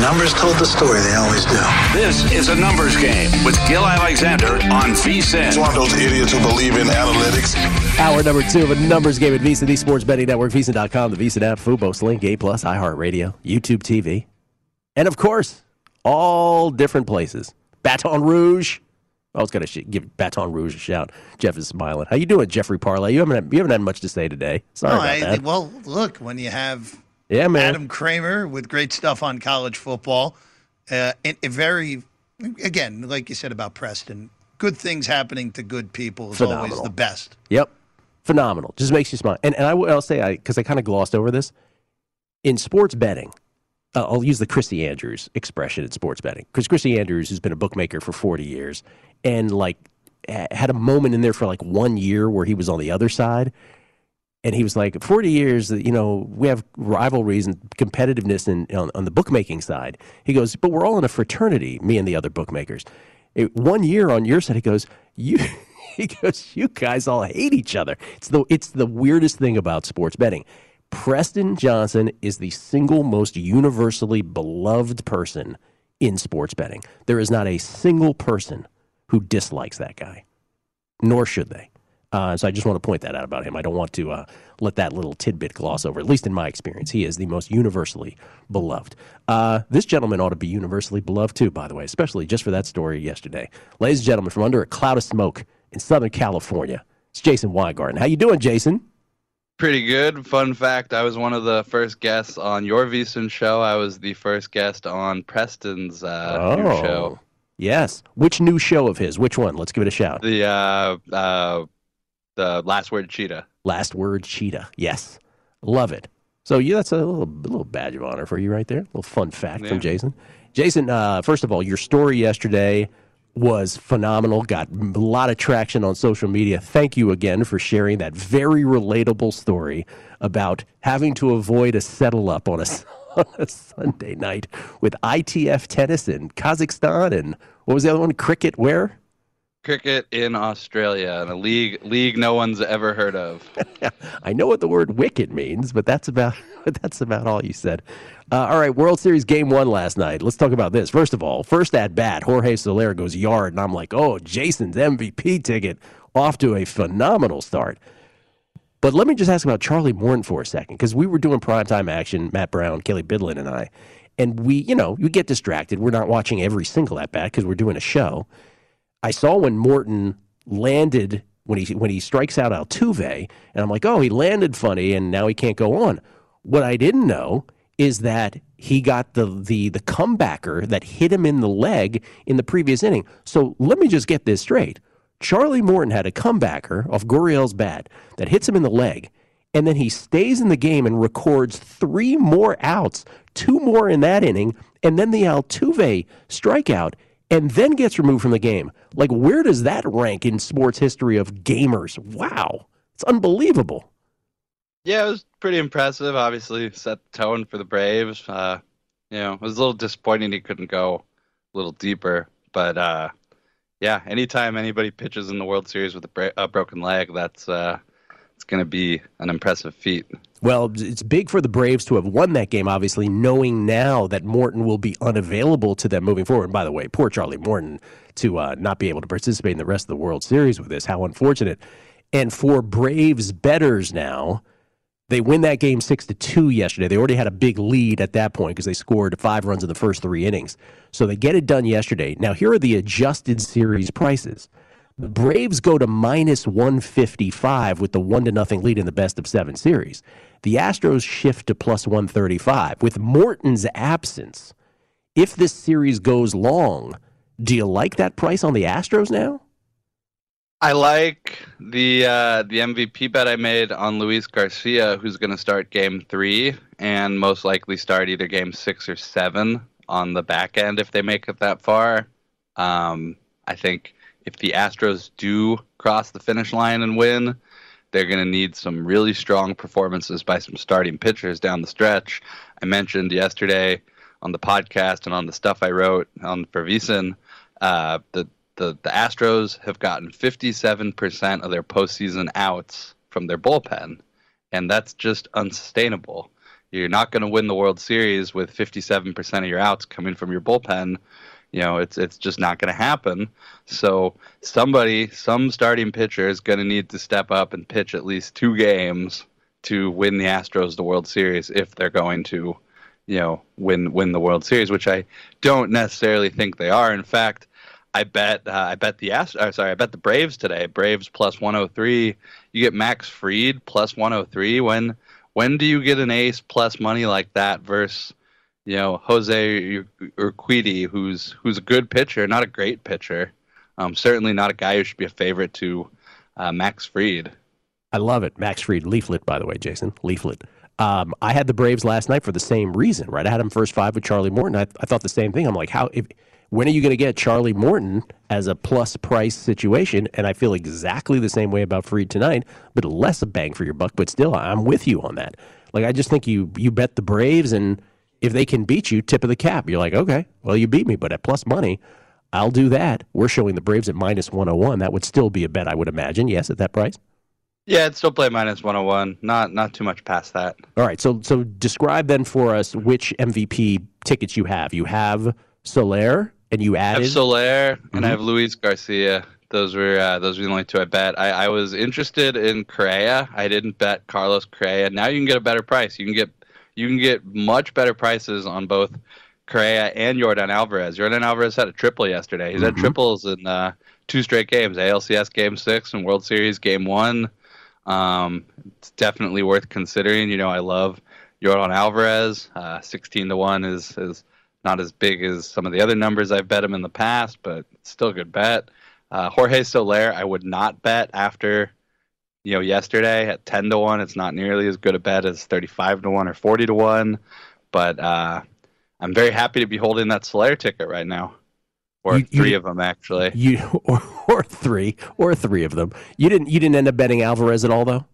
The numbers told the story, they always do. This is a numbers game with Gill Alexander on VSIN. It's one of those idiots who believe in analytics. Hour number two of a numbers game at VSIN, the Sports Betting Network, VSIN.com, the VSIN app, Fubo, Sling, A+, Plus, iHeartRadio, YouTube TV, and of course, all different places. Baton Rouge. I was going to give Baton Rouge a shout. Jeff is smiling. How you doing, Jeffrey Parlay? You haven't had, you haven't had much to say today. Sorry No, about I- that. Well, look, when you have Yeah, man. Adam Kramer with great stuff on college football, uh, and a very, again, like you said about Preston, good things happening to good people is always the best. Yep. Phenomenal. Just makes you smile. And, and I will I'll say, I because I kind of glossed over this, in sports betting, uh, I'll use the Christy Andrews expression in sports betting. Because Christy Andrews has been a bookmaker for 40 years and like had a moment in there for like one year where he was on the other side. And he was like, 40 years, you know, we have rivalries and competitiveness in, on, on the bookmaking side. He goes, but we're all in a fraternity, me and the other bookmakers. It, one year on your side, he goes, you, he goes, you guys all hate each other. It's the, it's the weirdest thing about sports betting. Preston Johnson is the single most universally beloved person in sports betting. There is not a single person who dislikes that guy, nor should they. Uh, so I just want to point that out about him. I don't want to uh, let that little tidbit gloss over. At least in my experience, he is the most universally beloved. Uh, this gentleman ought to be universally beloved too, by the way, especially just for that story yesterday. Ladies and gentlemen, from under a cloud of smoke in Southern California, it's Jason Weingarten. How you doing, Jason? Pretty good. Fun fact: I was one of the first guests on your VSiN show. I was the first guest on Preston's uh, new show. Oh, yes. Which new show of his? Which one? Let's give it a shout. The uh, uh, the last word cheetah. Last word cheetah. Yes, love it. So yeah, that's a little, little badge of honor for you right there. A little fun fact Yeah. from Jason. Jason, uh, first of all, your story yesterday was phenomenal. Got a lot of traction on social media. Thank you again for sharing that very relatable story about having to avoid a settle up on a, on a Sunday night with ITF tennis in Kazakhstan and what was the other one? Cricket where? Cricket in Australia, in a league league no one's ever heard of. I know what the word wicket means, but that's about that's about all you said. Uh, all right, World Series game one last night. Let's talk about this. First of all, first at bat, Jorge Soler goes yard, and I'm like, oh, Jason's MVP ticket off to a phenomenal start. But let me just ask about Charlie Morton for a second, because we were doing primetime action, Matt Brown, Kelly Bidlin, and I, and we, you know, you get distracted. We're not watching every single at bat because we're doing a show. I saw when Morton landed when he when he strikes out Altuve, and I'm like, oh, he landed funny, and now he can't go on. What I didn't know is that he got the the the comebacker that hit him in the leg in the previous inning. So let me just get this straight. Charlie Morton had a comebacker off Gurriel's bat that hits him in the leg, and then he stays in the game and records three more outs, two more in that inning, and then the Altuve strikeout, and then gets removed from the game. Like, where does that rank in sports history of gamers? Wow, it's unbelievable. Yeah, it was pretty impressive. Obviously, set the tone for the Braves. Uh, you know, it was a little disappointing he couldn't go a little deeper, but uh, yeah, anytime anybody pitches in the World Series with a, bra- a broken leg, that's uh, it's going to be an impressive feat. Well, it's big for the Braves to have won that game, obviously, knowing now that Morton will be unavailable to them moving forward. And by the way, poor Charlie Morton to uh, not be able to participate in the rest of the World Series with this. How unfortunate. And for Braves betters now, they win that game six to two yesterday. They already had a big lead at that point because they scored five runs in the first three innings. So they get it done yesterday. Now here are the adjusted series prices. The Braves go to minus 155 with the one to nothing lead in the best of seven series. The Astros shift to plus 135 with Morton's absence. If this series goes long, do you like that price on the Astros now? I like the uh, the MVP bet I made on Luis Garcia, who's going to start Game Three and most likely start either Game Six or Seven on the back end if they make it that far. Um, I think if the Astros do cross the finish line and win, they're going to need some really strong performances by some starting pitchers down the stretch. I mentioned yesterday on the podcast and on the stuff I wrote on for VSiN, uh, the the, the Astros have gotten 57% of their postseason outs from their bullpen, and that's just unsustainable. You're not going to win the World Series with 57% of your outs coming from your bullpen. You know, it's it's just not going to happen. So somebody, some starting pitcher is going to need to step up and pitch at least two games to win the Astros the World Series if they're going to, you know, win win the World Series, which I don't necessarily think they are. In fact, I bet uh, I bet the Ast- uh, sorry I bet the Braves today. Braves plus 103. You get Max Fried plus 103. When when do you get an ace plus money like that versus you know Jose Urquidy, who's who's a good pitcher, not a great pitcher. Um, certainly not a guy who should be a favorite to uh, Max Fried. I love it, Max Fried leaflet by the way, Jason leaflet. Um, I had the Braves last night for the same reason, right? I had them first five with Charlie Morton. I, I thought the same thing. I'm like, how if when are you going to get Charlie Morton as a plus price situation? And I feel exactly the same way about Fried tonight, but less a bang for your buck. But still, I'm with you on that. Like I just think you you bet the Braves, and if they can beat you, tip of the cap. You're like, okay, well you beat me, but at plus money, I'll do that. We're showing the Braves at minus 101. That would still be a bet, I would imagine. Yes, at that price. Yeah, it's still play minus 101. Not not too much past that. All right. So so describe then for us which MVP tickets you have. You have Soler and you added I have Soler mm-hmm. and I have Luis Garcia. Those were uh, those were the only two I bet. I, I was interested in Correa. I didn't bet Carlos Correa. Now you can get a better price. You can get you can get much better prices on both Correa and Yordan Alvarez. Yordan Alvarez had a triple yesterday. He's mm-hmm. had triples in uh, two straight games: ALCS Game Six and World Series Game One. Um, it's definitely worth considering. You know, I love Yordan Alvarez. Uh, Sixteen to one is is not as big as some of the other numbers I've bet him in the past, but still a good bet. Uh, Jorge Soler, I would not bet after you know yesterday at ten to one. It's not nearly as good a bet as thirty five to one or forty to one, but uh, I'm very happy to be holding that Soler ticket right now, or you, three you, of them actually. You or, or three or three of them. You didn't you didn't end up betting Alvarez at all though.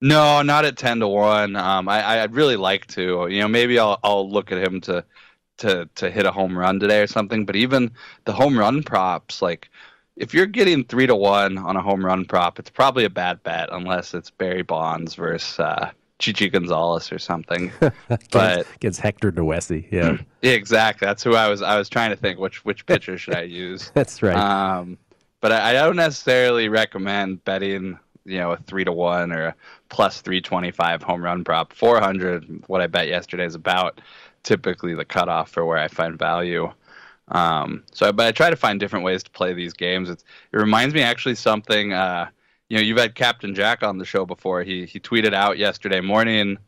No, not at ten to one. Um, I, I'd really like to. You know, maybe I'll I'll look at him to to to hit a home run today or something. But even the home run props, like if you're getting three to one on a home run prop, it's probably a bad bet unless it's Barry Bonds versus uh, Chichi Gonzalez or something. but against Hector Noesi, yeah. yeah, exactly. That's who I was. I was trying to think which which pitcher should I use. That's right. Um, but I, I don't necessarily recommend betting you know a three to one or a plus three twenty five home run prop. Four hundred, what I bet yesterday is about typically the cutoff for where I find value. Um, so, I, but I try to find different ways to play these games. It's, it reminds me actually something. Uh, you know, you've had Captain Jack on the show before. He he tweeted out yesterday morning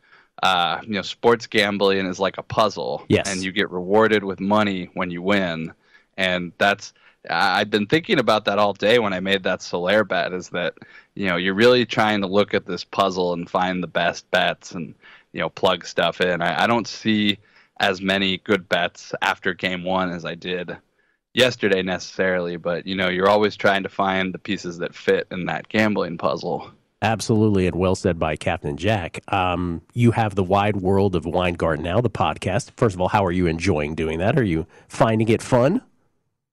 uh, you know, sports gambling is like a puzzle, Yes. and you get rewarded with money when you win, and that's. I've been thinking about that all day when I made that Soler bet. Is that you know you're really trying to look at this puzzle and find the best bets and you know plug stuff in. I, I don't see as many good bets after game one as I did yesterday necessarily, but you know you're always trying to find the pieces that fit in that gambling puzzle. Absolutely, and well said by Captain Jack. Um, you have the wide world of Weingarten now, the podcast. First of all, how are you enjoying doing that? Are you finding it fun?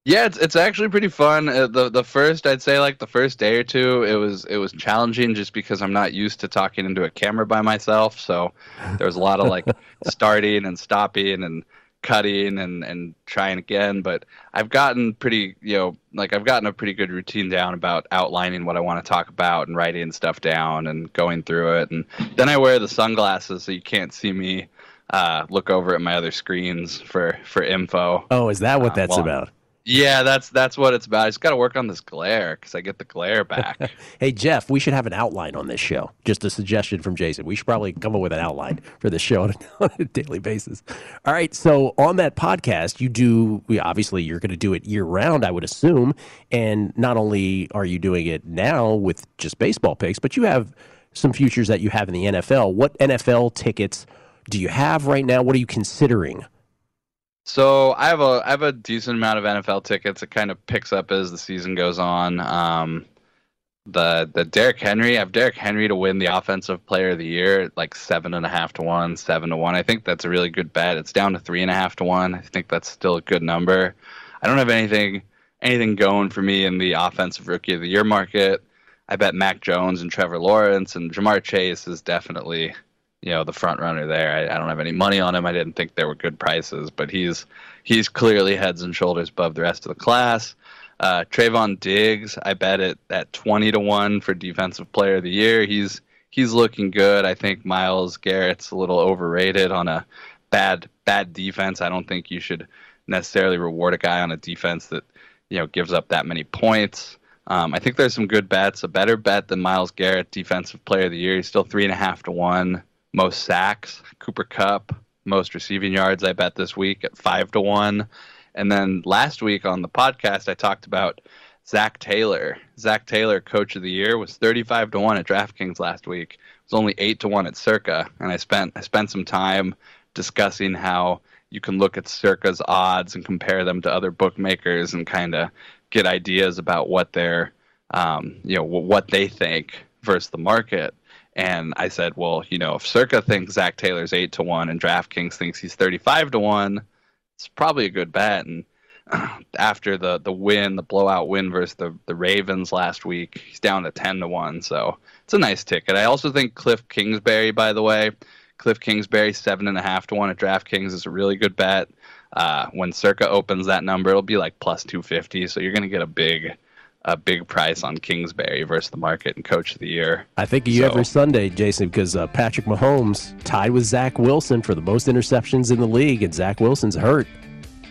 Yeah, it's it's actually pretty fun. Uh, the the first I'd say like the first day or two, it was it was challenging just because I'm not used to talking into a camera by myself. So there was a lot of like starting and stopping and cutting and and trying again. But I've gotten pretty you know like I've gotten a pretty good routine down about outlining what I want to talk about and writing stuff down and going through it. And then I wear the sunglasses so you can't see me uh, look over at my other screens for for info. Oh, is that what Uh, that's about? Yeah, that's that's what it's about. I just got to work on this glare because I get the glare back. Hey, Jeff, we should have an outline on this show. Just a suggestion from Jason. We should probably come up with an outline for this show on a, on a daily basis. All right. So, on that podcast, you do, obviously, you're going to do it year round, I would assume. And not only are you doing it now with just baseball picks, but you have some futures that you have in the NFL. What NFL tickets do you have right now? What are you considering? So I have a I have a decent amount of NFL tickets. It kind of picks up as the season goes on. Um, the the Derrick Henry, I have Derrick Henry to win the Offensive Player of the Year, like seven and a half to one, seven to one. I think that's a really good bet. It's down to three and a half to one. I think that's still a good number. I don't have anything anything going for me in the Offensive Rookie of the Year market. I bet Mac Jones and Trevor Lawrence and Ja'Marr Chase is definitely you know the front runner there. I, I don't have any money on him. I didn't think there were good prices, but he's he's clearly heads and shoulders above the rest of the class. Uh, Trevon Diggs, I bet it at twenty to one for Defensive Player of the Year. He's he's looking good. I think Myles Garrett's a little overrated on a bad bad defense. I don't think you should necessarily reward a guy on a defense that you know gives up that many points. Um, I think there's some good bets. A better bet than Myles Garrett, Defensive Player of the Year. He's still three and a half to one. Most sacks, Cooper Kupp. Most receiving yards, I bet this week at five to one. And then last week on the podcast, I talked about Zac Taylor. Zac Taylor, Coach of the Year, was 35 to one at DraftKings last week. It was only eight to one at Circa, and I spent I spent some time discussing how you can look at Circa's odds and compare them to other bookmakers and kind of get ideas about what they're um, you know what they think versus the market. And I said, well, you know, if Circa thinks Zac Taylor's eight to one and DraftKings thinks he's thirty-five to one, it's probably a good bet. And after the the win, the blowout win versus the the Ravens last week, he's down to ten to one. So it's a nice ticket. I also think Cliff Kingsbury, by the way, Cliff Kingsbury seven and a half to one at DraftKings is a really good bet. Uh, when Circa opens that number, it'll be like plus two fifty. So you're going to get a big a big price on Kingsbury versus the market and Coach of the Year. I think you So- every Sunday, Jason, because uh, Patrick Mahomes tied with Zach Wilson for the most interceptions in the league, and Zach Wilson's hurt.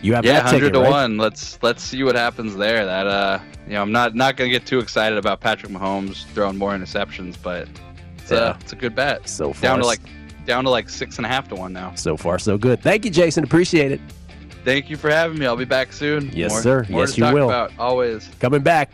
You have yeah, hundred to right? one. Let's let's see what happens there. That uh, you know, I'm not not gonna get too excited about Patrick Mahomes throwing more interceptions, but it's Yeah. a it's a good bet. So far, down to like down to like six and a half to one now. so far so good. Thank you, Jason. Appreciate it. Thank you for having me. I'll be back soon. Yes, More- sir. More Yes, you will. About always. Coming back.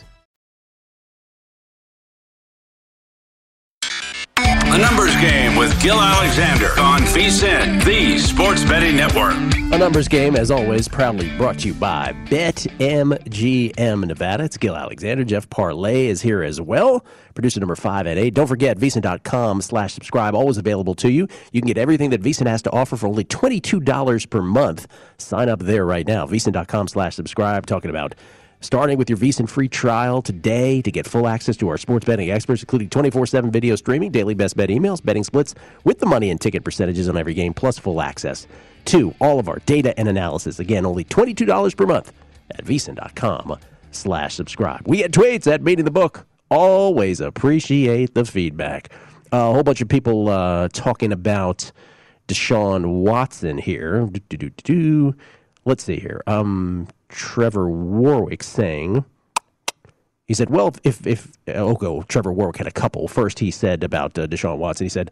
The Numbers Game with Gill Alexander on VSIN, the Sports Betting Network. A numbers game, as always, proudly brought to you by BetMGM Nevada. It's Gill Alexander. Jeff Parlay is here as well. Producer number five at eight. Don't forget, VSiN.com slash subscribe, always available to you. You can get everything that VSiN has to offer for only $22 per month. Sign up there right now. VSiN.com slash subscribe. Talking about starting with your VSiN free trial today to get full access to our sports betting experts, including 24-7 video streaming, daily best bet emails, betting splits with the money and ticket percentages on every game, plus full access to all of our data and analysis. Again, only $22 per month at VSiN.com slash subscribe. We get tweets at Beating the Book. Always appreciate the feedback. a whole bunch of people uh, talking about Deshaun Watson here. Do-do-do-do-do. Let's see here. Um, Trevor Warwick saying, he said, well, if, if, oh, go, Trevor Warwick had a couple. First, he said about uh, Deshaun Watson, he said,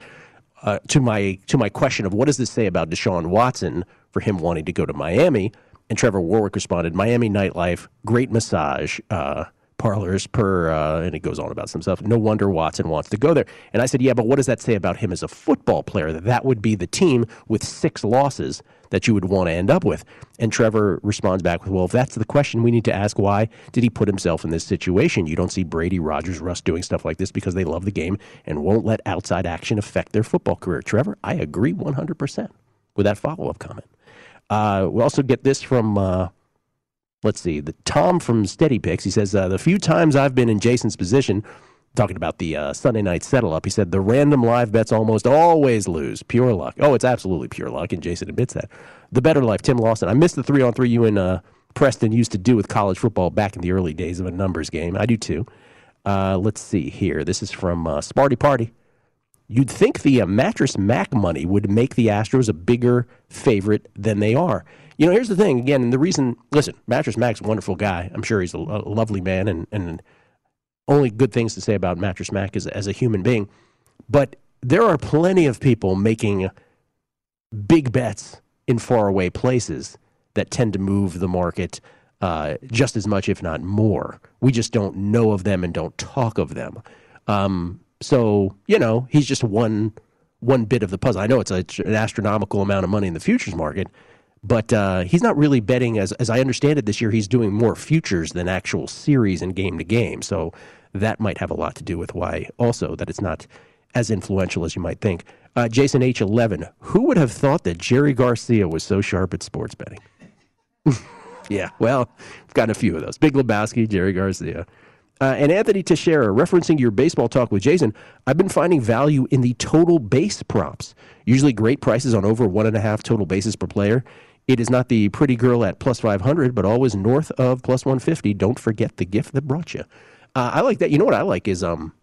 uh, to my to my question of what does this say about Deshaun Watson for him wanting to go to Miami, and Trevor Warwick responded, Miami nightlife, great massage uh, parlors per, uh, and it goes on about some stuff. No wonder Watson wants to go there. And I said, yeah, but what does that say about him as a football player? That that would be the team with six losses that you would want to end up with. And Trevor responds back with, well, if that's the question, we need to ask why did he put himself in this situation? You don't see Brady, Rodgers, Russ doing stuff like this because they love the game and won't let outside action affect their football career. Trevor, I agree 100% with that follow up comment. Uh, we also get this from, uh, let's see, the Tom from Steady Picks. He says, uh, the few times I've been in Jason's position, talking about the uh, Sunday night settle up, he said, the random live bets almost always lose. Pure luck. Oh, it's absolutely pure luck, and Jason admits that. The Better Life, Tim Lawson. I missed the three on three you and uh, Preston used to do with college football back in the early days of a numbers game. I do too. Uh, let's see here. This is from uh, Sparty Party. You'd think the uh, mattress Mack money would make the Astros a bigger favorite than they are. You know, here's the thing. Again, and the reason. Listen, mattress Mack's a wonderful guy. I'm sure he's a, a lovely man, and and only good things to say about mattress Mack as as a human being. But there are plenty of people making big bets in faraway places that tend to move the market uh, just as much, if not more. We just don't know of them and don't talk of them. Um, so you know, he's just one one bit of the puzzle. I know it's a, an astronomical amount of money in the futures market, but uh, he's not really betting as as I understand it this year. He's doing more futures than actual series and game to game. So that might have a lot to do with why also that it's not as influential as you might think. Uh, Jason H eleven. Who would have thought that Jerry Garcia was so sharp at sports betting? yeah, well, we've got a few of those. Big Lebowski, Jerry Garcia. Uh, and Anthony Teixeira, referencing your baseball talk with Jason, I've been finding value in the total base props. Usually great prices on over one and a half total bases per player. It is not the pretty girl at plus 500, but always north of plus 150. Don't forget the gift that brought you. Uh, I like that. You know what I like is um,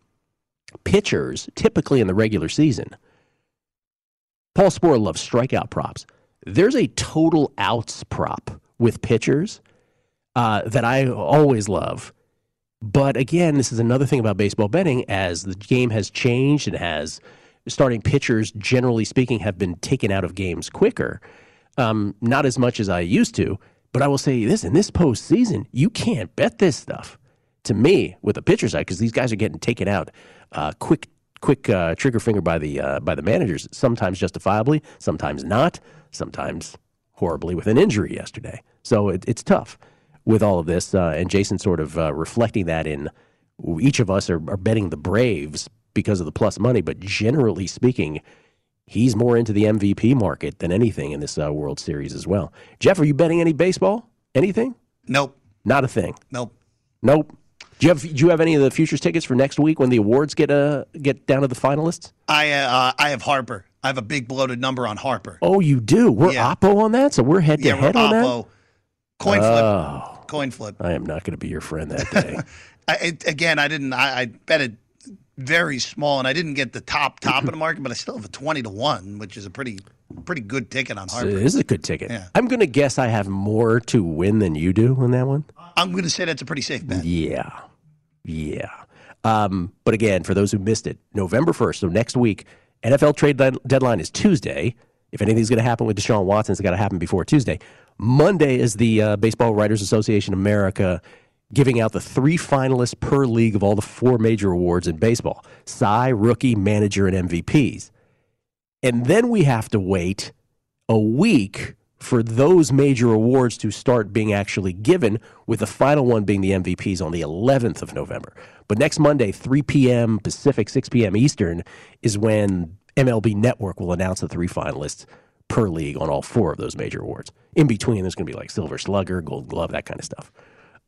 pitchers, typically in the regular season. Paul Sporer loves strikeout props. There's a total outs prop with pitchers uh, that I always love But again, this is another thing about baseball betting as the game has changed and has starting pitchers, generally speaking, have been taken out of games quicker. Um, not as much as I used to, but I will say this in this postseason, you can't bet this stuff to me with the pitcher side because these guys are getting taken out uh, quick, quick uh, trigger finger by the uh, by the managers. Sometimes justifiably, sometimes not, sometimes horribly with an injury yesterday. So it, it's tough with all of this. Uh, and Jason sort of uh, reflecting that in each of us are, are betting the Braves because of the plus money, but generally speaking, he's more into the MVP market than anything in this uh, World Series as well. Jeff, are you betting any baseball? Anything? Nope. Not a thing. Nope. Nope. Do you have Do you have any of the futures tickets for next week when the awards get uh get down to the finalists? I uh, I have Harper. I have a big bloated number on Harper. Oh, you do. We're Yeah. Oppo on that, so we're head to yeah, we're head on Oppo. that. Coin flip. Oh, Coin flip. I am not going to be your friend that day. I, it, again, I didn't. I, I bet it very small, and I didn't get the top top of the market, but I still have a twenty to one, which is a pretty pretty good ticket on Harper. it is a good ticket. Yeah. I'm going to guess I have more to win than you do on that one. I'm going to say that's a pretty safe bet. Yeah. Yeah. Um, but again, for those who missed it, November 1st, so next week, NFL trade deadline is Tuesday. If anything's going to happen with Deshaun Watson, it's got to happen before Tuesday. Monday is the uh, Baseball Writers Association of America giving out the three finalists per league of all the four major awards in baseball Cy, Rookie, Manager, and MVPs. And then we have to wait a week for those major awards to start being actually given, with the final one being the MVPs on the 11th of November. But next Monday, 3 p.m. Pacific, 6 p.m. Eastern, is when MLB Network will announce the three finalists per league on all four of those major awards. In between, there's going to be like Silver Slugger, Gold Glove, that kind of stuff.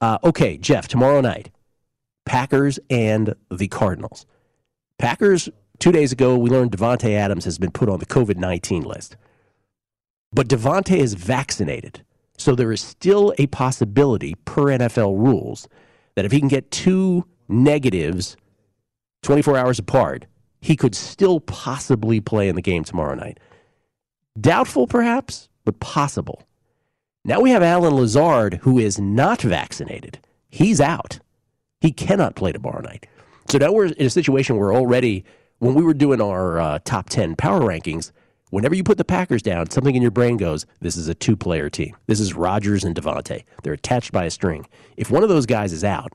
Uh, okay, Jeff, tomorrow night, Packers and the Cardinals. Packers, two days ago, we learned Davante Adams has been put on the COVID 19 list. But Davante is vaccinated. So there is still a possibility, per NFL rules, that if he can get two negatives 24 hours apart, he could still possibly play in the game tomorrow night. Doubtful, perhaps, but possible. Now we have Allen Lazard, who is not vaccinated. He's out. He cannot play tomorrow night. So now we're in a situation where already, when we were doing our uh, top 10 power rankings, whenever you put the Packers down, something in your brain goes, this is a two player team. This is Rodgers and Davante. They're attached by a string. If one of those guys is out,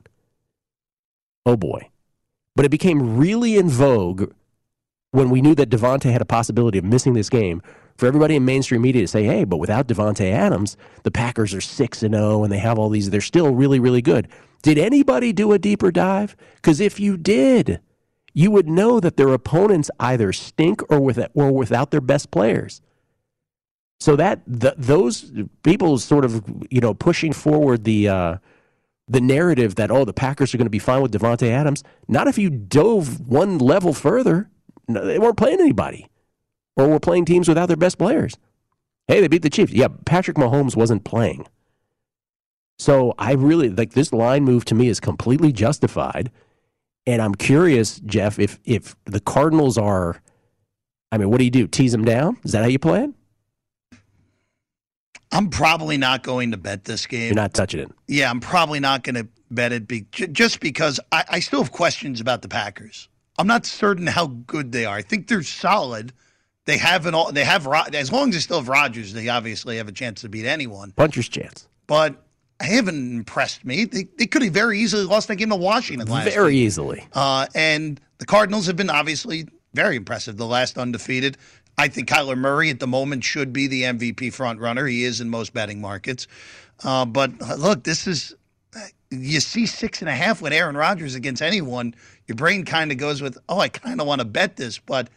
oh boy. But it became really in vogue when we knew that Davante had a possibility of missing this game for everybody in mainstream media to say, hey, but without Davante Adams, the Packers are 6 and 0 and they have all these, they're still really, really good. Did anybody do a deeper dive? Because if you did, you would know that their opponents either stink or with or without their best players. So that the, those people sort of you know pushing forward the uh, the narrative that oh the Packers are going to be fine with Davante Adams. Not if you dove one level further. No, they weren't playing anybody, or were playing teams without their best players. Hey, they beat the Chiefs. Yeah, Patrick Mahomes wasn't playing. So I really like this line move to me is completely justified. And I'm curious, Jeff, if if the Cardinals are, I mean, what do you do? Tease them down? Is that how you play it? I'm probably not going to bet this game. You're not touching it. Yeah, I'm probably not going to bet it be, j- just because I, I still have questions about the Packers. I'm not certain how good they are. I think they're solid. They have an all. They have as long as they still have Rodgers, they obviously have a chance to beat anyone. Puncher's chance. But haven't impressed me. They, they could have very easily lost that game to Washington last Very week. easily. Uh, and the Cardinals have been obviously very impressive, the last undefeated. I think Kyler Murray at the moment should be the MVP front runner. He is in most betting markets. Uh, but uh, look, this is you see six and a half with Aaron Rodgers against anyone. Your brain kind of goes with, oh, I kind of want to bet this, but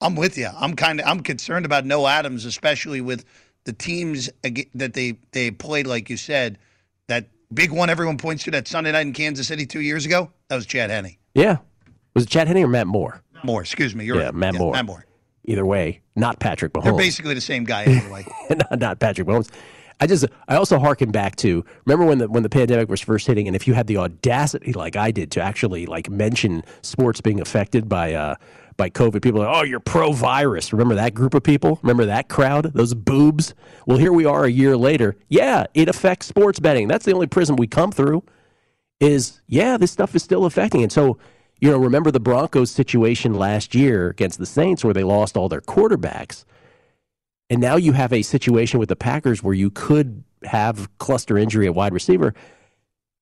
I'm with you. I'm kind of I'm concerned about no Adams, especially with the teams that they they played, like you said. That big one everyone points to that Sunday night in Kansas City two years ago. That was Chad Henne. Yeah. Was it Chad Henne or Matt Moore? Moore, excuse me. You're yeah, right. Matt Moore. Matt Moore. Either way, not Patrick Mahomes. They're basically the same guy anyway. not, not Patrick Mahomes. I just I also harken back to remember when the when the pandemic was first hitting, and if you had the audacity like I did to actually like mention sports being affected by uh by COVID, people are oh you're pro virus. Remember that group of people? Remember that crowd? Those boobs. Well, here we are a year later. Yeah, it affects sports betting. That's the only prism we come through. is yeah, this stuff is still affecting. And so, you know, remember the Broncos situation last year against the Saints where they lost all their quarterbacks. And now you have a situation with the Packers where you could have cluster injury at wide receiver.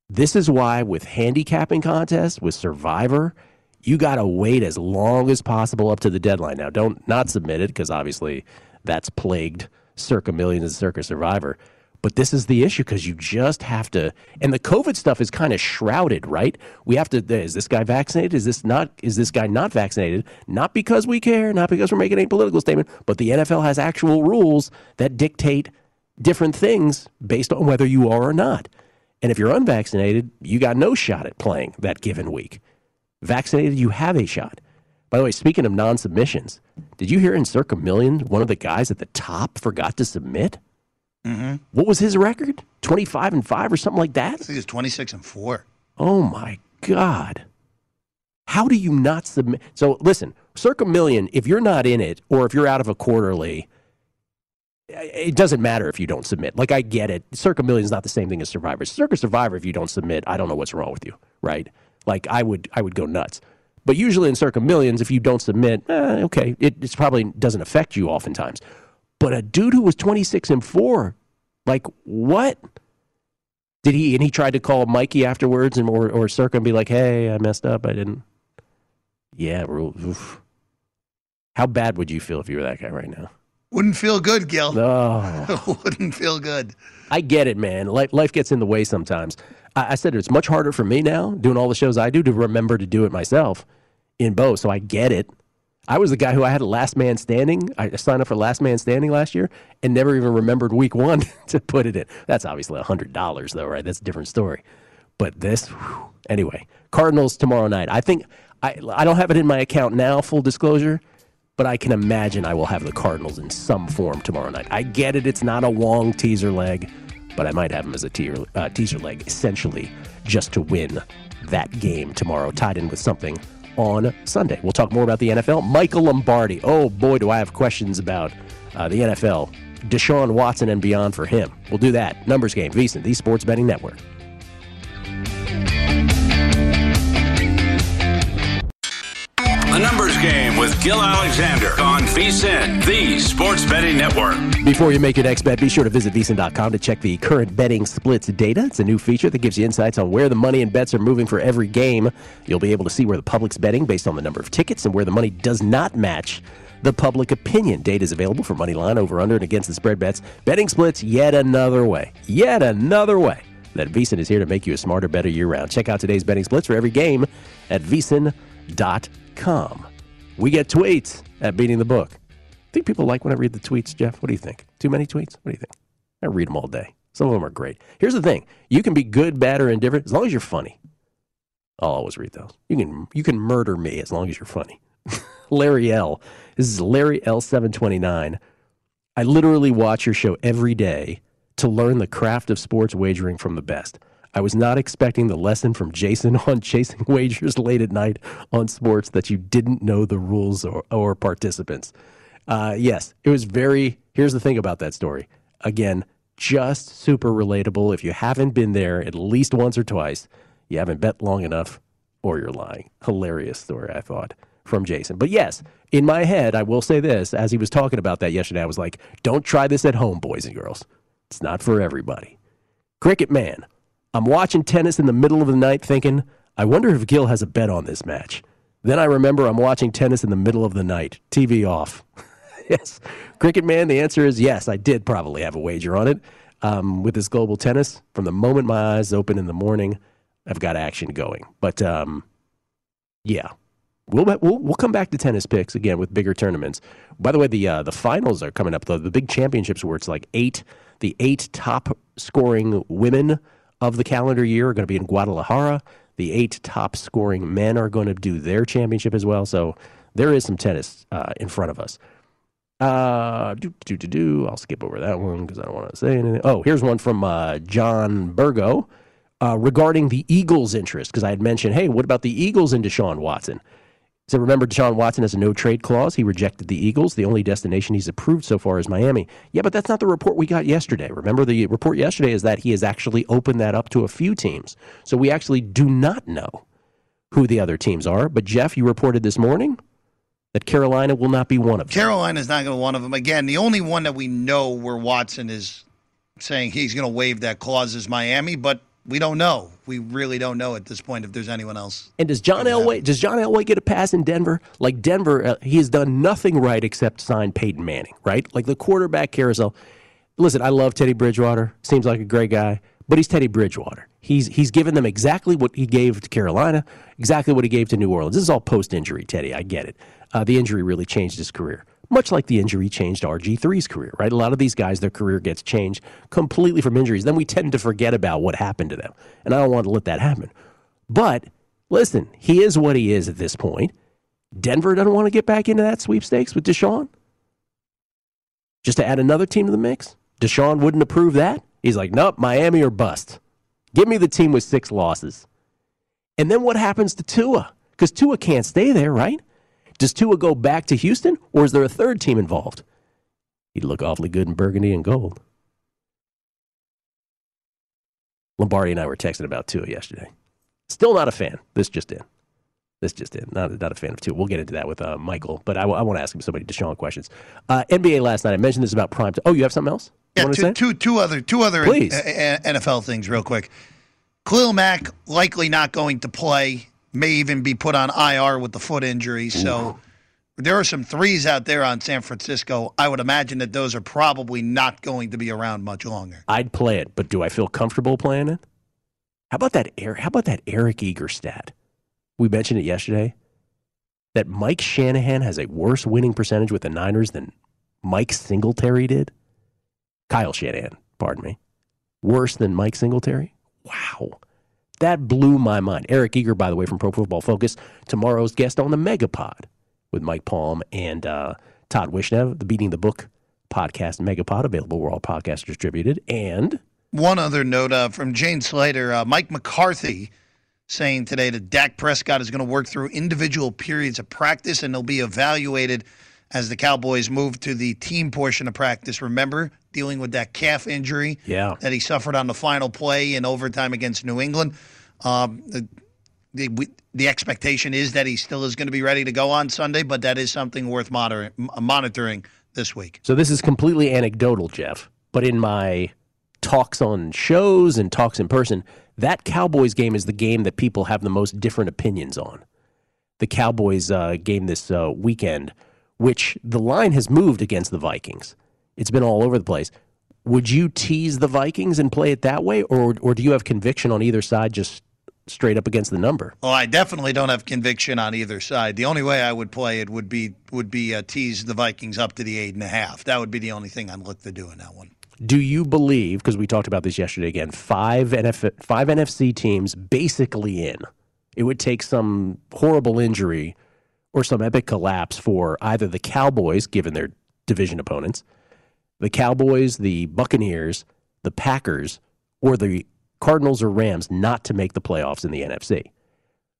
This is why with handicapping contests, with Survivor, you got to wait as long as possible up to the deadline. Now, don't not submit it because obviously that's plagued circa millions and circa Survivor. But this is the issue because you just have to, and the COVID stuff is kind of shrouded, right? We have to. Is this guy vaccinated? Is this not? Is this guy not vaccinated? Not because we care, not because we're making a political statement, but the NFL has actual rules that dictate different things based on whether you are or not. And if you're unvaccinated, you got no shot at playing that given week. Vaccinated, you have a shot. By the way, speaking of non submissions, did you hear in Circa Million one of the guys at the top forgot to submit? Mm-hmm. What was his record? 25 and 5 or something like that? I think it's 26 and 4. Oh my God. How do you not submit? So listen, Circa Million, if you're not in it or if you're out of a quarterly, it doesn't matter if you don't submit. Like I get it. Circa Million is not the same thing as Survivor. Circa Survivor, if you don't submit, I don't know what's wrong with you, right? Like I would, I would go nuts. But usually in Circa Millions, if you don't submit, eh, okay, it it's probably doesn't affect you oftentimes. But a dude who was 26 and 4, like what? Did he and he tried to call Mikey afterwards and or or Circa and be like, "Hey, I messed up. I didn't." Yeah, oof. how bad would you feel if you were that guy right now? Wouldn't feel good, Gill. No, Wouldn't feel good. I get it, man. Life, life gets in the way sometimes. I, I said it's much harder for me now doing all the shows I do to remember to do it myself in both. So I get it. I was the guy who I had a last man standing. I signed up for last man standing last year and never even remembered week one to put it in. That's obviously a hundred dollars though, right? That's a different story. But this, whew. anyway, Cardinals tomorrow night. I think I I don't have it in my account now. Full disclosure. But I can imagine I will have the Cardinals in some form tomorrow night. I get it; it's not a Wong teaser leg, but I might have them as a teaser, uh, teaser leg, essentially just to win that game tomorrow, tied in with something on Sunday. We'll talk more about the NFL. Michael Lombardi. Oh boy, do I have questions about uh, the NFL. Deshaun Watson and beyond for him. We'll do that. Numbers game, VSiN, the Sports Betting Network. With Gill Alexander on VSIN, the Sports Betting Network. Before you make your next bet, be sure to visit VSiN.com to check the current betting splits data. It's a new feature that gives you insights on where the money and bets are moving for every game. You'll be able to see where the public's betting based on the number of tickets and where the money does not match the public opinion. Data is available for money line, over, under, and against the spread bets. Betting splits yet another way. Yet another way that VSiN is here to make you a smarter, better year round. Check out today's betting splits for every game at VSiN.com. We get tweets at Beating the Book. I think people like when I read the tweets, Jeff? What do you think? Too many tweets? What do you think? I read them all day. Some of them are great. Here's the thing you can be good, bad, or indifferent as long as you're funny. I'll always read those. You can you can murder me as long as you're funny. Larry L. This is Larry L729. I literally watch your show every day to learn the craft of sports wagering from the best. I was not expecting the lesson from Jason on chasing wagers late at night on sports that you didn't know the rules or, or participants. Uh, yes, it was very. Here's the thing about that story. Again, just super relatable. If you haven't been there at least once or twice, you haven't bet long enough, or you're lying. Hilarious story, I thought, from Jason. But yes, in my head, I will say this as he was talking about that yesterday, I was like, don't try this at home, boys and girls. It's not for everybody. Cricket Man, I'm watching tennis in the middle of the night thinking, I wonder if Gill has a bet on this match. Then I remember I'm watching tennis in the middle of the night, TV off. yes. Cricket Man, the answer is yes, I did probably have a wager on it. Um, with this global tennis, from the moment my eyes open in the morning, I've got action going. But um, yeah, we'll, we'll we'll come back to tennis picks again with bigger tournaments. By the way, the uh, the finals are coming up. The, the big championships where it's like eight, the eight top scoring women of the calendar year are going to be in Guadalajara. The eight top scoring men are going to do their championship as well. So there is some tennis uh, in front of us. Uh, do, do, do, do. I'll skip over that one because I don't want to say anything. Oh, here's one from uh, John Burgo uh, regarding the Eagles' interest because I had mentioned, hey, what about the Eagles and Deshaun Watson? So remember, Deshaun Watson has a no trade clause. He rejected the Eagles. The only destination he's approved so far is Miami. Yeah, but that's not the report we got yesterday. Remember, the report yesterday is that he has actually opened that up to a few teams. So we actually do not know who the other teams are. But Jeff, you reported this morning that Carolina will not be one of them. Carolina's not going to be one of them. Again, the only one that we know where Watson is saying he's going to waive that clause is Miami, but we don't know. We really don't know at this point if there's anyone else. And does John Elway does John Elway get a pass in Denver? Like Denver, uh, he has done nothing right except sign Peyton Manning, right? Like the quarterback carousel. Listen, I love Teddy Bridgewater. Seems like a great guy, but he's Teddy Bridgewater. He's he's given them exactly what he gave to Carolina, exactly what he gave to New Orleans. This is all post injury, Teddy. I get it. Uh, the injury really changed his career much like the injury changed RG3's career, right? A lot of these guys, their career gets changed completely from injuries. Then we tend to forget about what happened to them. And I don't want to let that happen. But listen, he is what he is at this point. Denver doesn't want to get back into that sweepstakes with Deshaun. Just to add another team to the mix. Deshaun wouldn't approve that. He's like, nope, Miami or bust. Give me the team with six losses. And then what happens to Tua? Because Tua can't stay there, right? Does Tua go back to Houston, or is there a third team involved? He'd look awfully good in burgundy and gold. Lombardi and I were texting about Tua yesterday. Still not a fan. This just in. This just in. Not, not a fan of Tua. We'll get into that with uh, Michael, but I, I want to ask him somebody Deshaun questions. Uh, NBA last night. I mentioned this about prime. T- oh, you have something else? Yeah, two, two, two other two other Please. NFL things real quick. Khalil Mack likely not going to play may even be put on IR with the foot injury. So there are some threes out there on San Francisco. I would imagine that those are probably not going to be around much longer. I'd play it, but do I feel comfortable playing it? How about that? How about that Eric Eager stat? We mentioned it yesterday. That Mike Shanahan has a worse winning percentage with the Niners than Mike Singletary did. Kyle Shanahan, pardon me, worse than Mike Singletary. Wow. That blew my mind. Eric Eager, by the way, from Pro Football Focus, tomorrow's guest on the Megapod with Mike Palm and uh, Todd Wishnev, the Beating the Book podcast Megapod, available where all podcasts are distributed. And one other note uh, from Jane Slater, uh, Mike McCarthy saying today that Dak Prescott is going to work through individual periods of practice and they'll be evaluated as the Cowboys move to the team portion of practice. Remember, dealing with that calf injury yeah. that he suffered on the final play in overtime against New England. Um, the, the, we, the expectation is that he still is going to be ready to go on Sunday, but that is something worth moder- monitoring this week. So this is completely anecdotal, Jeff. But in my talks on shows and talks in person, that Cowboys game is the game that people have the most different opinions on. The Cowboys uh, game this uh, weekend, which the line has moved against the Vikings. It's been all over the place. Would you tease the Vikings and play it that way, or or do you have conviction on either side, just straight up against the number? Well, I definitely don't have conviction on either side. The only way I would play it would be would be uh, tease the Vikings up to the eight and a half. That would be the only thing I'd look to do in that one. Do you believe? Because we talked about this yesterday again. Five NF, five NFC teams basically in. It would take some horrible injury or some epic collapse for either the Cowboys, given their division opponents, the Cowboys, the Buccaneers, the Packers, or the Cardinals or Rams not to make the playoffs in the NFC.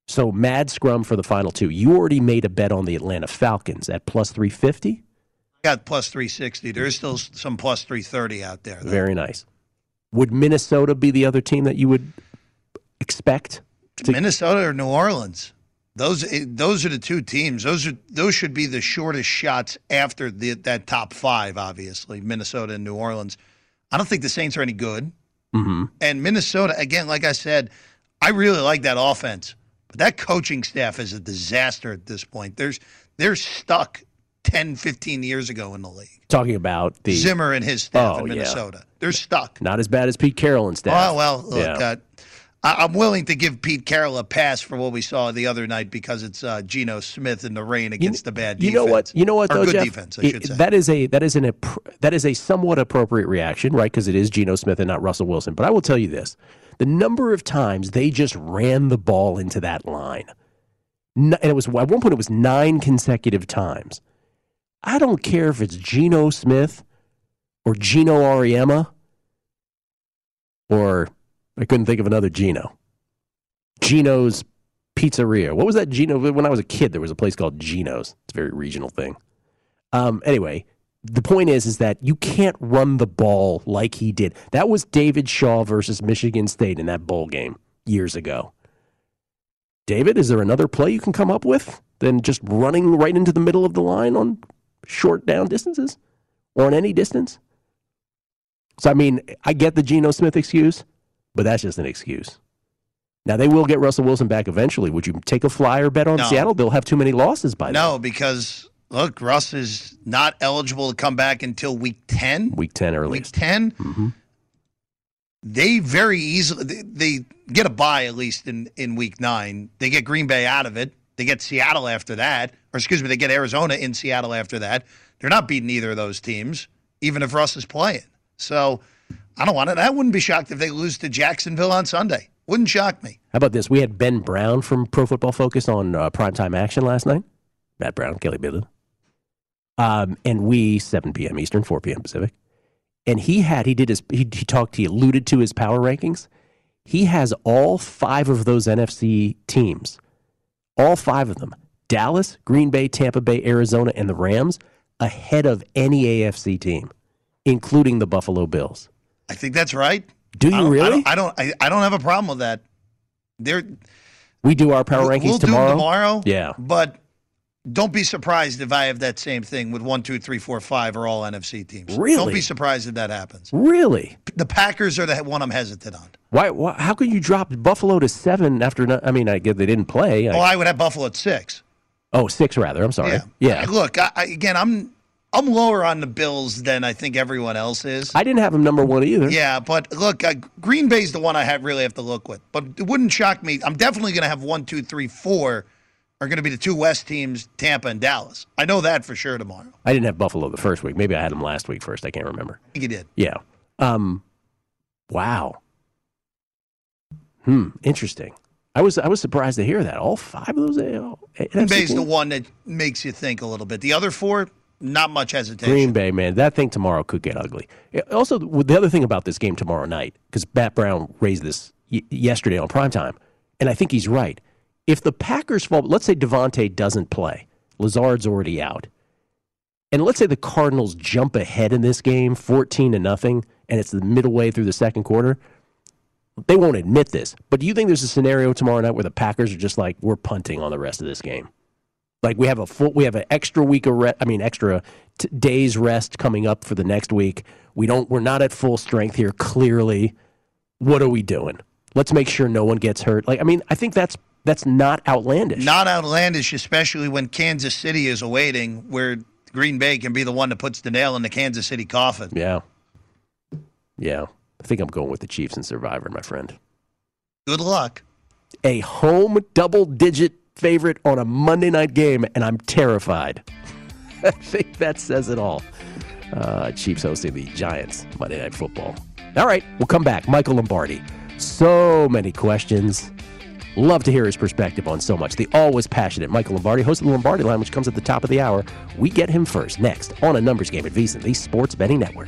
So mad scrum for the final two. You already made a bet on the Atlanta Falcons at plus 350? Got plus 360. There is still some plus 330 out there. Though. Very nice. Would Minnesota be the other team that you would expect? To- Minnesota or New Orleans? Those eh, those are the two teams. Those are those should be the shortest shots after the, that top five. Obviously, Minnesota and New Orleans. I don't think the Saints are any good. Mm-hmm. And Minnesota, again, like I said, I really like that offense, but that coaching staff is a disaster at this point. There's they're stuck 10, 15 years ago in the league. Talking about the Zimmer and his staff oh, in Minnesota, yeah. they're stuck. Not as bad as Pete Carroll and staff. Oh well, look, yeah. uh, I, am willing to give Pete Carroll a pass for what we saw the other night because it's uh, Geno Smith in the rain against you, the bad defense. you know what? You know what? Though, good Jeff, defense, I should it, say. That is a that is an that is a somewhat appropriate reaction, right? Because it is Geno Smith and not Russell Wilson. But I will tell you this: the number of times they just ran the ball into that line, and it was at one point it was nine consecutive times. I don't care if it's Geno Smith or Geno Auriemma or I couldn't think of another Geno. Geno's pizzeria. What was that Gino? When I was a kid, there was a place called Gino's. It's a very regional thing. Um, anyway, the point is, is that you can't run the ball like he did. That was David Shaw versus Michigan State in that bowl game years ago. David, is there another play you can come up with than just running right into the middle of the line on short down distances or on any distance? So, I mean, I get the Geno Smith excuse, but that's just an excuse. Now, they will get Russell Wilson back eventually. Would you take a flyer bet on No. Seattle? They'll have too many losses by then. No, because look, Russ is not eligible to come back until week 10. Week 10 early. Week 10. Mm-hmm. They very easily they, they get a bye at least in in week 9. They get Green Bay out of it. They get Seattle after that. Or excuse me, they get Arizona in Seattle after that. They're not beating either of those teams even if Russ is playing. So, I don't want it. I wouldn't be shocked if they lose to Jacksonville on Sunday. Wouldn't shock me. How about this? We had Ben Brown from Pro Football Focus on uh, primetime action last night. Matt Brown, Kelly Bidlin. Um, and we, 7 p.m. Eastern, 4 p.m. Pacific. And he had, he did his, he, he talked, he alluded to his power rankings. He has all five of those NFC teams, all five of them Dallas, Green Bay, Tampa Bay, Arizona, and the Rams ahead of any AFC team, including the Buffalo Bills. I think that's right. Do you I really? I don't. I don't, I, I don't have a problem with that. They're We do our power rankings we'll tomorrow. do them tomorrow. Yeah. But don't be surprised if I have that same thing with one, two, three, four, five are all NFC teams. Really? Don't be surprised if that happens. Really? The Packers are the one I'm hesitant on. Why, why? How could you drop Buffalo to seven after? I mean, I get they didn't play. I- Oh, I would have Buffalo at six. oh, six rather. I'm sorry. Yeah. Yeah. Look, I, I, again, I'm I'm lower on the Bills than I think everyone else is. I didn't have them number one either. Yeah, but look, uh, Green Bay's the one I have really have to look with. But it wouldn't shock me. I'm definitely going to have one, two, three, four are going to be the two West teams, Tampa and Dallas. I know that for sure tomorrow. I didn't have Buffalo the first week. Maybe I had them last week first. I can't remember. I think you did. Yeah. Um. Wow. Hmm. Interesting. I was I was surprised to hear that all five of those. Green Bay's the one that makes you think a little bit. The other four, not much hesitation. Green Bay, man, that thing tomorrow could get ugly. Also, the other thing about this game tomorrow night, because Matt Brown raised this y- yesterday on primetime, and I think he's right. If the Packers fall, let's say Davante doesn't play, Lazard's already out, and let's say the Cardinals jump ahead in this game, fourteen to nothing, and it's the middle way through the second quarter. They won't admit this, but do you think there's a scenario tomorrow night where the Packers are just like we're punting on the rest of this game? Like we have a full, we have an extra week of rest. I mean, extra t- days rest coming up for the next week. We don't, we're not at full strength here. Clearly, what are we doing? Let's make sure no one gets hurt. Like, I mean, I think that's that's not outlandish. Not outlandish, especially when Kansas City is awaiting, where Green Bay can be the one that puts the nail in the Kansas City coffin. Yeah, yeah. I think I'm going with the Chiefs and Survivor, my friend. Good luck. A home double-digit favorite on a Monday night game, and I'm terrified. I think that says it all. Uh, Chiefs hosting the Giants Monday Night Football. All right, we'll come back. Michael Lombardi. So many questions. Love to hear his perspective on so much. The always passionate Michael Lombardi, host of the Lombardi Line, which comes at the top of the hour. We get him first, next, on a numbers game at VSiN, the Sports Betting Network.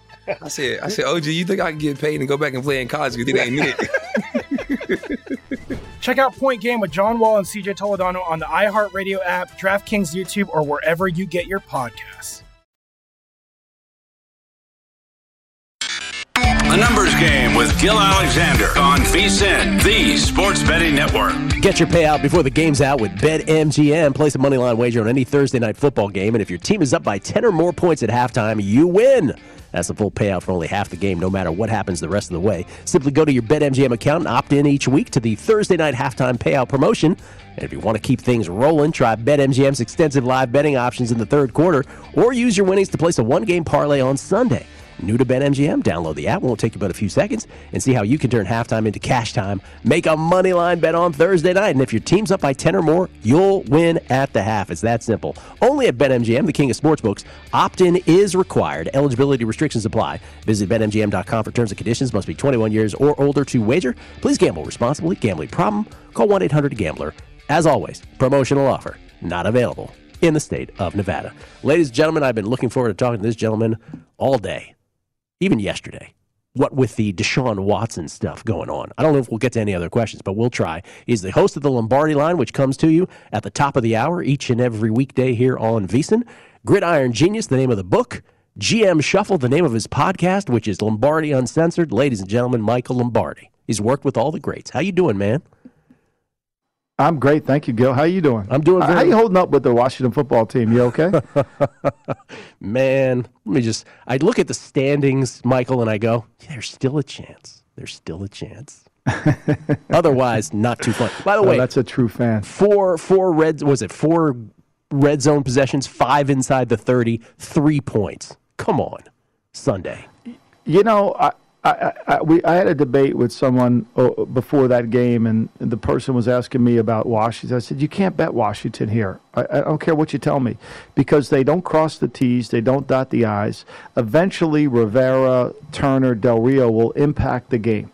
I said, I said, OG, you think I can get paid and go back and play in college? Because it ain't it. Check out Point Game with John Wall and CJ Toledano on the iHeartRadio app, DraftKings YouTube, or wherever you get your podcasts. A numbers game with Gill Alexander on VSIN, the Sports Betting Network. Get your payout before the game's out with BetMGM. Place a money line wager on any Thursday night football game, and if your team is up by 10 or more points at halftime, you win. That's the full payout for only half the game, no matter what happens the rest of the way. Simply go to your BetMGM account and opt in each week to the Thursday night halftime payout promotion. And if you want to keep things rolling, try BetMGM's extensive live betting options in the third quarter, or use your winnings to place a one game parlay on Sunday. New to BetMGM? Download the app. Won't take you but a few seconds and see how you can turn halftime into cash time. Make a money line bet on Thursday night, and if your team's up by 10 or more, you'll win at the half. It's that simple. Only at BetMGM, the king of sportsbooks. Opt-in is required. Eligibility restrictions apply. Visit BetMGM.com for terms and conditions. Must be 21 years or older to wager. Please gamble responsibly. Gambling problem? Call 1-800-GAMBLER. As always, promotional offer not available in the state of Nevada. Ladies and gentlemen, I've been looking forward to talking to this gentleman all day even yesterday. What with the Deshaun Watson stuff going on. I don't know if we'll get to any other questions, but we'll try. He's the host of the Lombardi line, which comes to you at the top of the hour each and every weekday here on VSIN. Gridiron Genius, the name of the book. GM Shuffle, the name of his podcast, which is Lombardi Uncensored. Ladies and gentlemen, Michael Lombardi. He's worked with all the greats. How you doing, man? I'm great, thank you, Gill. How are you doing? I'm doing How very- you holding up with the Washington football team? You okay? Man, let me just. I look at the standings, Michael, and I go, there's still a chance. There's still a chance. Otherwise, not too fun. By the Oh, way, that's a true fan. four four red was it four red zone possessions, five inside the 30, three points. Come on, Sunday. You know, I, I, I, we, I had a debate with someone uh, before that game, and the person was asking me about Washington. I said, You can't bet Washington here. I, I don't care what you tell me, because they don't cross the T's, they don't dot the I's. Eventually, Rivera, Turner, Del Rio will impact the game.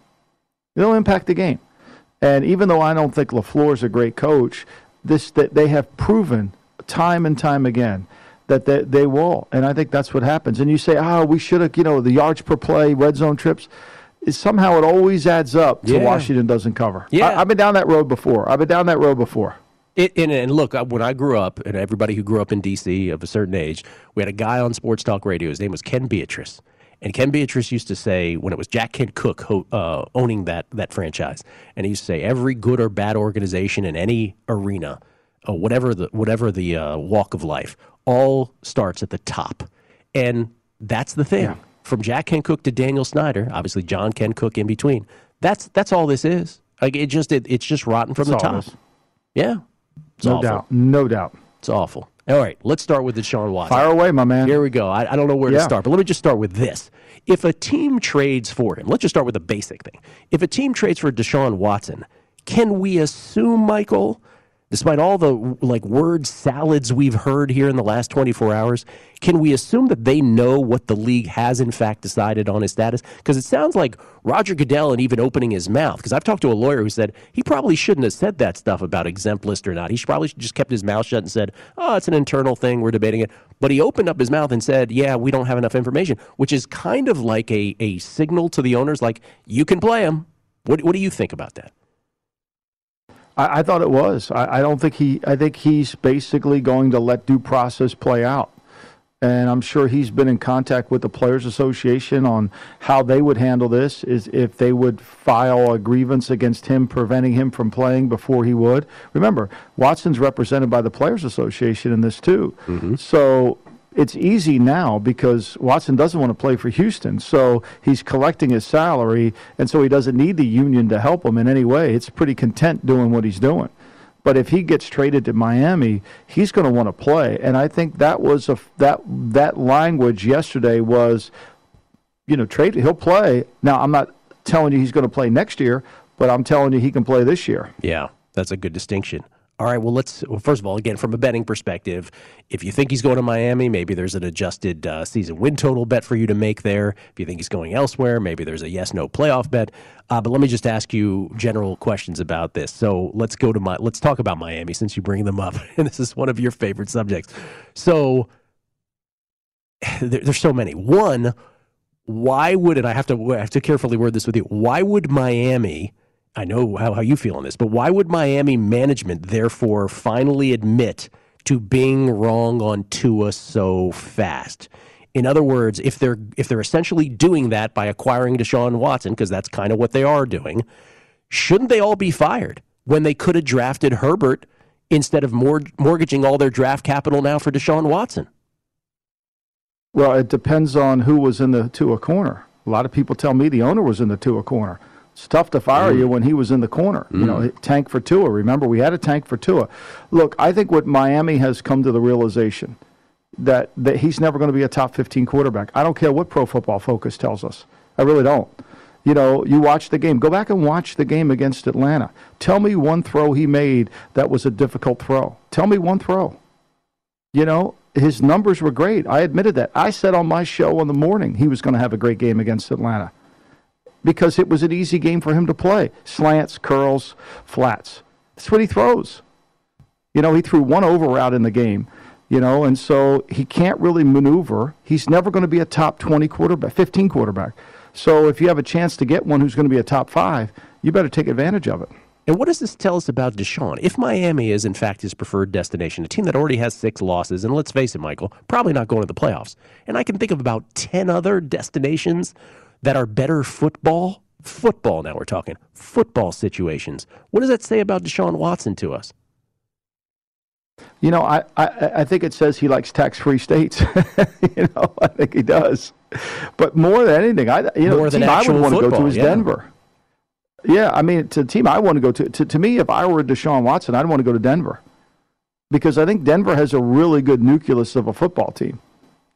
They'll impact the game. And even though I don't think LaFleur is a great coach, this they have proven time and time again that they, they will. And I think that's what happens. And you say, oh, we should have, you know, the yards per play, red zone trips. Is somehow it always adds up to Yeah. Washington doesn't cover. Yeah. I, I've been down that road before. I've been down that road before. It, and, and look, uh, when I grew up, and everybody who grew up in D.C. of a certain age, we had a guy on Sports Talk Radio. His name was Ken Beatrice. And Ken Beatrice used to say, when it was Jack Kent Cooke ho- uh, owning that, that franchise, and he used to say, every good or bad organization in any arena, uh, whatever the, whatever the uh, walk of life, all starts at the top. And that's the thing. From Jack Kent Cooke to Daniel Snyder, obviously John Kent Cooke in between. That's that's all this is. Like it just it, it's just rotten from That's the top. Yeah. It's no awful. doubt. No doubt. It's awful. All right, let's start with Deshaun Watson. Fire away, my man. Here we go. I, I don't know where to start, but let me just start with this. If a team trades for him, let's just start with the basic thing. If a team trades for Deshaun Watson, can we assume, Michael, despite all the like word salads we've heard here in the last 24 hours, can we assume that they know what the league has in fact decided on his status? Because it sounds like Roger Goodell and even opening his mouth. Because I've talked to a lawyer who said he probably shouldn't have said that stuff about exempt list or not. He should probably just kept his mouth shut and said, "Oh, it's an internal thing. We're debating it." But he opened up his mouth and said, "Yeah, we don't have enough information," which is kind of like a a signal to the owners, like you can play him. What what do you think about that? I, I thought it was. I, I don't think he. I think he's basically going to let due process play out, and I'm sure he's been in contact with the Players Association on how they would handle this. Is if they would file a grievance against him, preventing him from playing before he would. Remember, Watson's represented by the Players Association in this too. Mm-hmm. So it's easy now because Watson doesn't want to play for Houston. So he's collecting his salary, and so he doesn't need the union to help him in any way. It's pretty content doing what he's doing. But if he gets traded to Miami, he's going to want to play, and I think that was a that that language yesterday was, you know, trade. He'll play. Now I'm not telling you he's going to play next year, but I'm telling you he can play this year. Yeah, that's a good distinction. All right, well, let's, well, first of all, again, from a betting perspective, if you think he's going to Miami, maybe there's an adjusted uh, season win total bet for you to make there. If you think he's going elsewhere, maybe there's a yes no playoff bet. Uh, but let me just ask you general questions about this. So let's go to my, let's talk about Miami since you bring them up. And this is one of your favorite subjects. So there, there's so many. One, why would, and I have to, I have to carefully word this with you, why would Miami, I know how, how you feel on this, but why would Miami management therefore finally admit to being wrong on Tua so fast? In other words, if they're if they're essentially doing that by acquiring Deshaun Watson, because that's kind of what they are doing, shouldn't they all be fired when they could have drafted Herbert instead of mort- mortgaging all their draft capital now for Deshaun Watson? Well, it depends on who was in the Tua corner. A lot of people tell me the owner was in the Tua corner. It's tough to fire you mm. when he was in the corner. You know, mm. tank for Tua. Remember, we had a tank for Tua. Look, I think what Miami has come to the realization that that he's never going to be a top 15 quarterback. I don't care what Pro Football Focus tells us. I really don't. You know, you watch the game. Go back and watch the game against Atlanta. Tell me one throw he made that was a difficult throw. Tell me one throw. You know, his numbers were great. I admitted that. I said on my show in the morning he was going to have a great game against Atlanta because it was an easy game for him to play. Slants, curls, flats. That's what he throws. You know, he threw one over route in the game, you know, and so he can't really maneuver. He's never going to be a top 20 quarterback, 15 quarterback. So if you have a chance to get one who's going to be a top five, you better take advantage of it. And what does this tell us about Deshaun? If Miami is, in fact, his preferred destination, a team that already has six losses, and let's face it, Michael, probably not going to the playoffs. And I can think of about 10 other destinations that are better football, football now we're talking, football situations. What does that say about Deshaun Watson to us? You know, I, I, I think it says he likes tax-free states. you know, I think he does. But more than anything, I you know, More the team I would want to go to is yeah. Denver. Yeah, I mean, to the team I want to go to, to, to me, if I were Deshaun Watson, I'd want to go to Denver because I think Denver has a really good nucleus of a football team.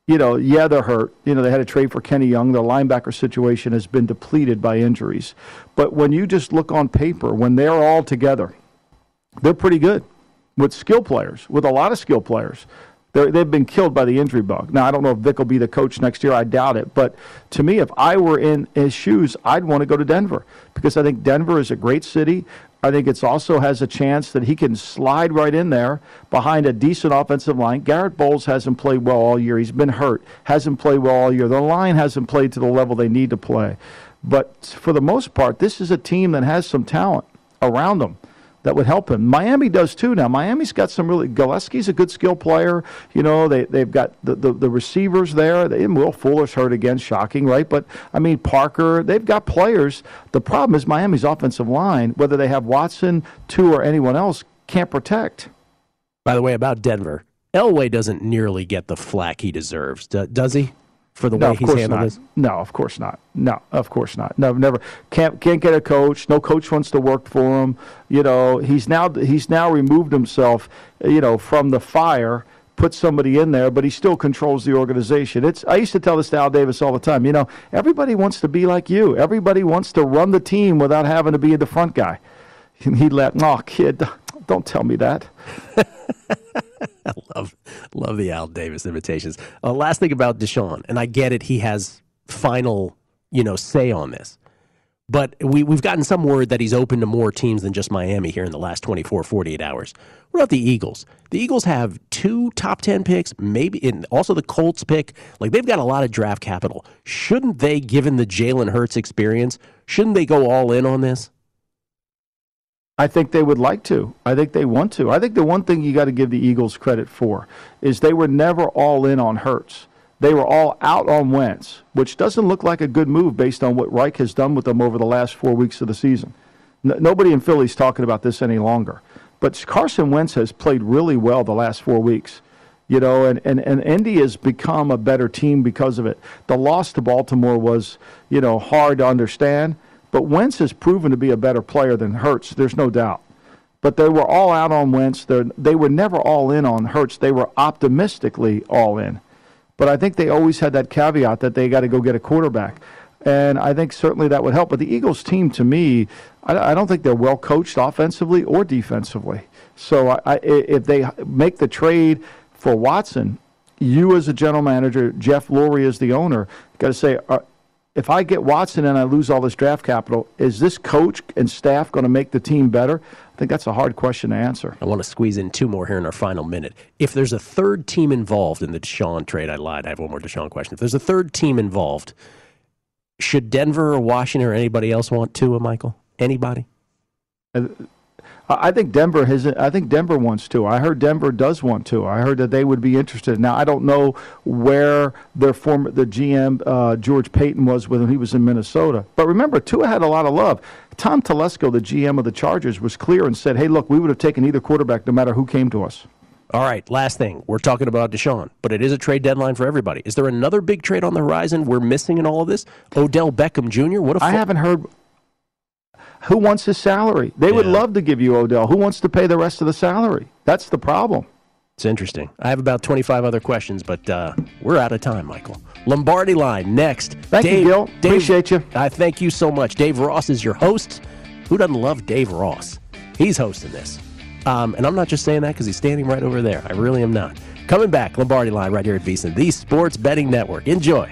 You know, yeah, they're hurt. You know, they had a trade for Kenny Young. Their linebacker situation has been depleted by injuries. But when you just look on paper, when they're all together, they're pretty good with skill players, with a lot of skill players. They're, they've been killed by the injury bug. Now, I don't know if Vic will be the coach next year. I doubt it. But to me, if I were in his shoes, I'd want to go to Denver because I think Denver is a great city. I think it's also has a chance that he can slide right in there behind a decent offensive line. Garett Bolles hasn't played well all year. He's been hurt. Hasn't played well all year. The line hasn't played to the level they need to play. But for the most part, this is a team that has some talent around them that would help him. Miami does too now. Miami's got some really. Gesicki's a good skill player. You know, they they've got the, the, the receivers there. They, Will Fuller's hurt again, shocking, right? But I mean Parker. They've got players. The problem is Miami's offensive line, whether they have Watson, Tua, or anyone else, can't protect. By the way, about Denver, Elway doesn't nearly get the flack he deserves, does he? For the no, way of he's course handled not. this? No, of course not. No, of course not. No, never. Can't can't get a coach. No coach wants to work for him. You know, he's now he's now removed himself. You know, from the fire. Put somebody in there, but he still controls the organization. It's. I used to tell this to Al Davis all the time. You know, everybody wants to be like you. Everybody wants to run the team without having to be the front guy. And he let, oh kid, don't tell me that. I love love the Al Davis invitations. Uh, last thing about Deshaun, and I get it, he has final, you know, say on this. But we, we've gotten some word that he's open to more teams than just Miami here in the last 24, 48 hours. What about the Eagles? The Eagles have two top 10 picks, maybe, and also the Colts pick. Like, they've got a lot of draft capital. Shouldn't they, given the Jalen Hurts experience, shouldn't they go all in on this? I think they would like to. I think they want to. I think the one thing you got to give the Eagles credit for is they were never all in on Hurts. They were all out on Wentz, which doesn't look like a good move based on what Reich has done with them over the last four weeks of the season. N- nobody in Philly's talking about this any longer. But Carson Wentz has played really well the last four weeks. You know, and, and, and Indy has become a better team because of it. The loss to Baltimore was, you know, hard to understand, but Wentz has proven to be a better player than Hurts. there's no doubt. But they were all out on Wentz. They're, they were never all in on Hurts. They were optimistically all in. But I think they always had that caveat that they got to go get a quarterback. And I think certainly that would help. But the Eagles team, to me, I, I don't think they're well coached offensively or defensively. So I, I, if they make the trade for Watson, you as a general manager, Jeff Lurie as the owner, got to say, uh, if I get Watson and I lose all this draft capital, is this coach and staff going to make the team better? I think that's a hard question to answer. I want to squeeze in two more here in our final minute. If there's a third team involved in the Deshaun trade, I lied. I have one more Deshaun question. If there's a third team involved, should Denver or Washington or anybody else want Tua, Michael? Anybody? Uh, I think Denver has. I think Denver wants to. I heard Denver does want to. I heard that they would be interested. Now I don't know where their former the GM uh, George Paton was when he was in Minnesota. But remember, Tua had a lot of love. Tom Telesco, the GM of the Chargers, was clear and said, "Hey, look, we would have taken either quarterback no matter who came to us." All right, last thing. We're talking about Deshaun, but it is a trade deadline for everybody. Is there another big trade on the horizon we're missing in all of this? Odell Beckham Jr. What if I haven't heard who wants his salary? They would love to give you Odell. Who wants to pay the rest of the salary? That's the problem. It's interesting. I have about 25 other questions, but uh, we're out of time, Michael. Lombardi line next. Thank Dave, you, Gill. Dave, Appreciate you. I thank you so much. Dave Ross is your host. Who doesn't love Dave Ross? He's hosting this. Um, and I'm not just saying that because he's standing right over there. I really am not. Coming back, Lombardi line right here at VSiN, the Sports Betting Network. Enjoy.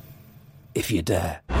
if you dare.